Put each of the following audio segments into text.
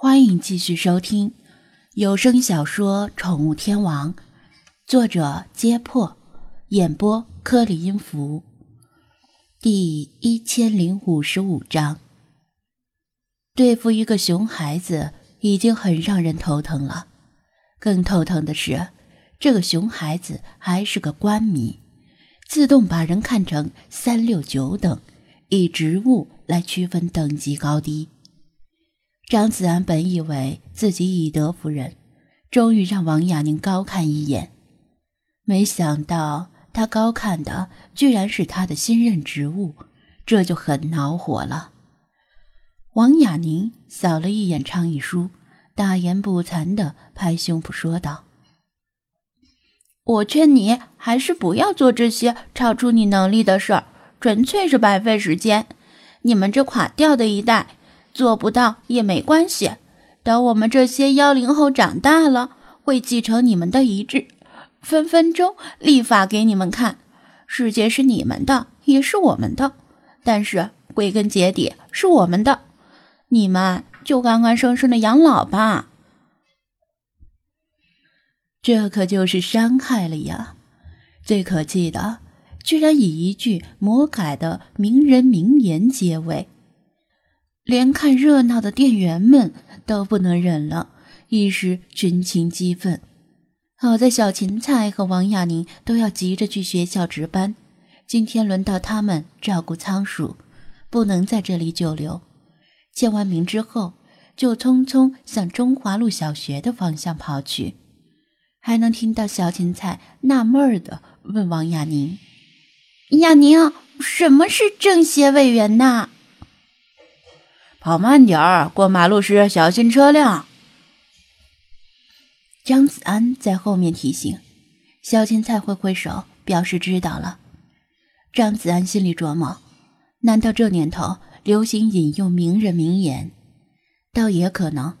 欢迎继续收听有声小说《宠物天王》，作者：揭破，演播：克里音符，第一千零五十五章。对付一个熊孩子已经很让人头疼了，更头疼的是，这个熊孩子还是个官迷，自动把人看成三六九等，以职务来区分等级高低。张子安本以为自己以德服人，终于让王亚宁高看一眼，没想到他高看的居然是他的新任职务，这就很恼火了。王亚宁扫了一眼倡议书，大言不惭的拍胸脯说道：“我劝你还是不要做这些超出你能力的事儿，纯粹是白费时间。你们这垮掉的一代。”做不到也没关系，等我们这些幺零后长大了，会继承你们的遗志，分分钟立法给你们看。世界是你们的，也是我们的，但是归根结底是我们的，你们就安安生生的养老吧。这可就是伤害了呀！最可气的，居然以一句魔改的名人名言结尾。连看热闹的店员们都不能忍了，一时群情激愤。好在小芹菜和王亚宁都要急着去学校值班，今天轮到他们照顾仓鼠，不能在这里久留。签完名之后，就匆匆向中华路小学的方向跑去，还能听到小芹菜纳闷的问王亚宁：“亚宁，什么是政协委员呐？”跑慢点儿，过马路时小心车辆。张子安在后面提醒，小青菜挥挥手表示知道了。张子安心里琢磨：难道这年头流行引用名人名言？倒也可能。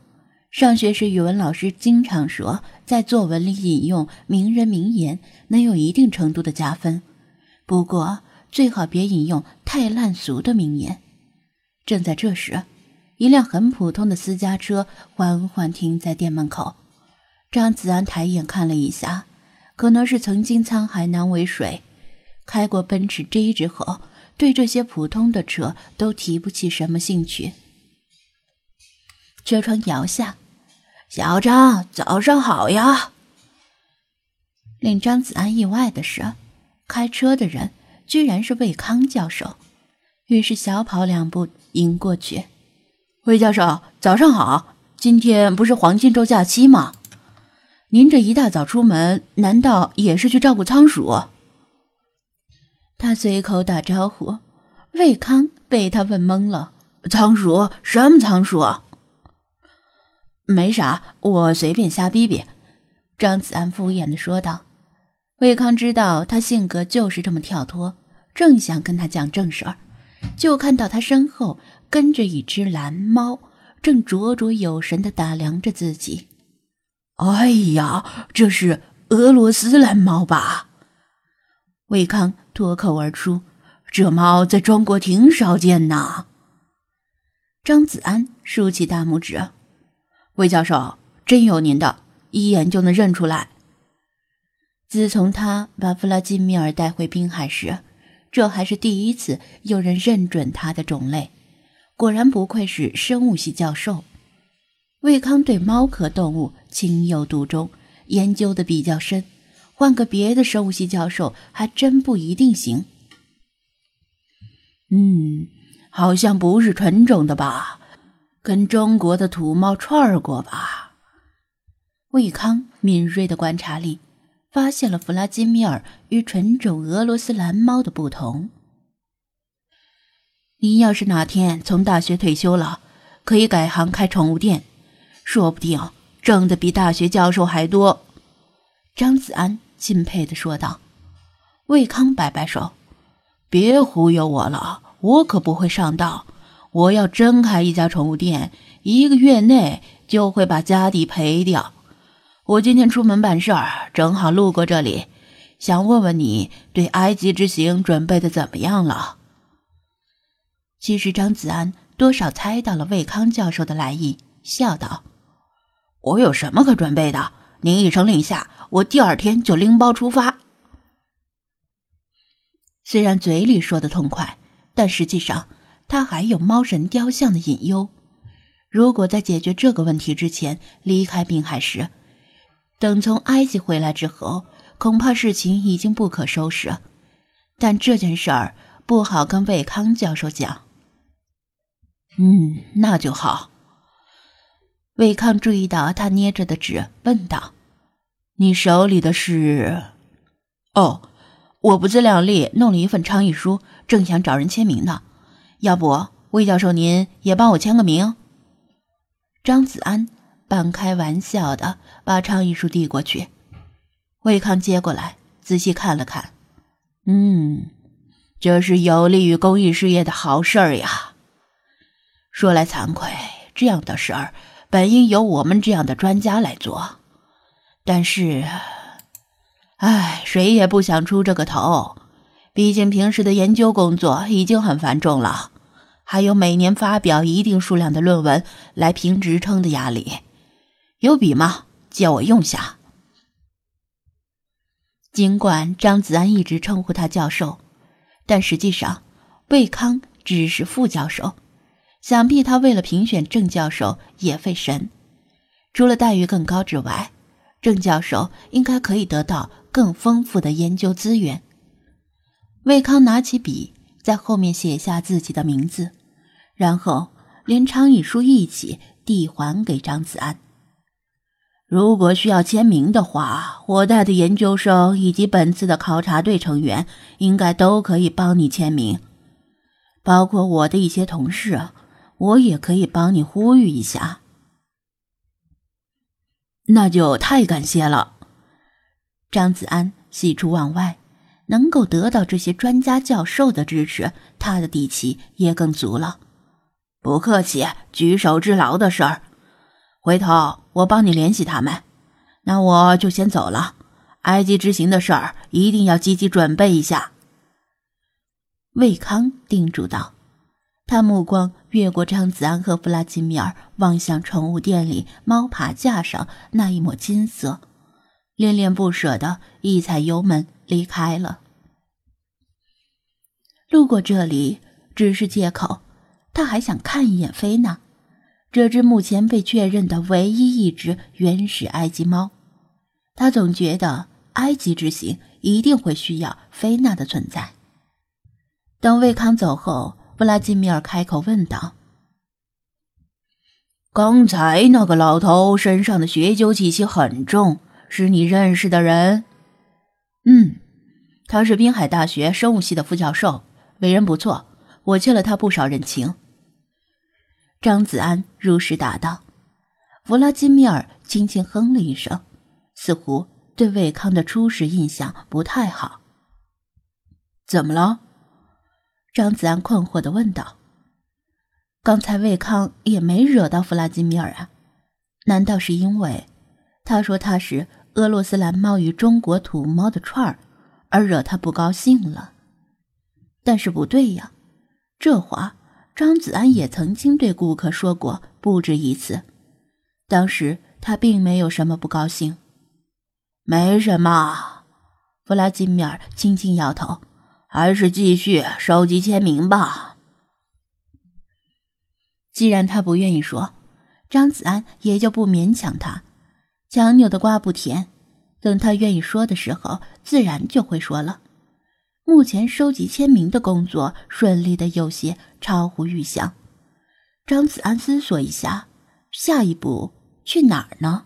上学时语文老师经常说，在作文里引用名人名言能有一定程度的加分，不过最好别引用太烂俗的名言。正在这时，一辆很普通的私家车缓缓停在店门口。张子安抬眼看了一下，可能是曾经沧海难为水，开过奔驰 G 之后，对这些普通的车都提不起什么兴趣。车窗摇下，小张，早上好呀！令张子安意外的是，开车的人居然是魏康教授。于是小跑两步迎过去，魏教授，早上好！今天不是黄金周假期吗？您这一大早出门，难道也是去照顾仓鼠？他随口打招呼，魏康被他问懵了。仓鼠？什么仓鼠？没啥，我随便瞎逼逼。张子安敷衍的说道。魏康知道他性格就是这么跳脱，正想跟他讲正事儿。就看到他身后跟着一只蓝猫，正灼灼有神的打量着自己。哎呀，这是俄罗斯蓝猫吧？魏康脱口而出：“这猫在中国挺少见呐。”张子安竖起大拇指：“魏教授真有您的，一眼就能认出来。”自从他把弗拉基米尔带回滨海时。这还是第一次有人认准它的种类，果然不愧是生物系教授。魏康对猫科动物情有独钟，研究的比较深，换个别的生物系教授还真不一定行。嗯，好像不是纯种的吧？跟中国的土猫串儿过吧？魏康敏锐的观察力。发现了弗拉基米尔与纯种俄罗斯蓝猫的不同。你要是哪天从大学退休了，可以改行开宠物店，说不定挣的比大学教授还多。”张子安敬佩的说道。魏康摆摆手：“别忽悠我了，我可不会上当。我要真开一家宠物店，一个月内就会把家底赔掉。”我今天出门办事儿，正好路过这里，想问问你对埃及之行准备的怎么样了？其实张子安多少猜到了魏康教授的来意，笑道：“我有什么可准备的？您一声令下，我第二天就拎包出发。”虽然嘴里说的痛快，但实际上他还有猫神雕像的隐忧。如果在解决这个问题之前离开滨海市，等从埃及回来之后，恐怕事情已经不可收拾。但这件事儿不好跟魏康教授讲。嗯，那就好。魏康注意到他捏着的纸，问道：“你手里的是？”“哦，我不自量力弄了一份倡议书，正想找人签名呢。要不，魏教授您也帮我签个名？”张子安半开玩笑的把倡议书递过去，魏康接过来仔细看了看，嗯，这是有利于公益事业的好事儿呀。说来惭愧，这样的事儿本应由我们这样的专家来做，但是，唉，谁也不想出这个头，毕竟平时的研究工作已经很繁重了。还有每年发表一定数量的论文来评职称的压力，有笔吗？借我用下。尽管张子安一直称呼他教授，但实际上魏康只是副教授。想必他为了评选郑教授也费神。除了待遇更高之外，郑教授应该可以得到更丰富的研究资源。魏康拿起笔，在后面写下自己的名字。然后连倡议书一起递还给张子安。如果需要签名的话，我带的研究生以及本次的考察队成员应该都可以帮你签名，包括我的一些同事，我也可以帮你呼吁一下。那就太感谢了，张子安喜出望外，能够得到这些专家教授的支持，他的底气也更足了。不客气，举手之劳的事儿，回头我帮你联系他们。那我就先走了，埃及之行的事儿一定要积极准备一下。”魏康叮嘱道。他目光越过张子安和弗拉基米尔，望向宠物店里猫爬架上那一抹金色，恋恋不舍的一踩油门离开了。路过这里只是借口。他还想看一眼菲娜，这只目前被确认的唯一一只原始埃及猫。他总觉得埃及之行一定会需要菲娜的存在。等魏康走后，布拉基米尔开口问道：“刚才那个老头身上的血酒气息很重，是你认识的人？”“嗯，他是滨海大学生物系的副教授，为人不错，我欠了他不少人情。”张子安如实答道。弗拉基米尔轻轻哼了一声，似乎对魏康的初始印象不太好。怎么了？张子安困惑的问道。刚才魏康也没惹到弗拉基米尔啊？难道是因为他说他是俄罗斯蓝猫与中国土猫的串儿，而惹他不高兴了？但是不对呀，这话。张子安也曾经对顾客说过不止一次，当时他并没有什么不高兴。没什么，弗拉基米尔轻轻摇头，还是继续收集签名吧。既然他不愿意说，张子安也就不勉强他。强扭的瓜不甜，等他愿意说的时候，自然就会说了。目前收集签名的工作顺利的有些超乎预想。张子安思索一下，下一步去哪儿呢？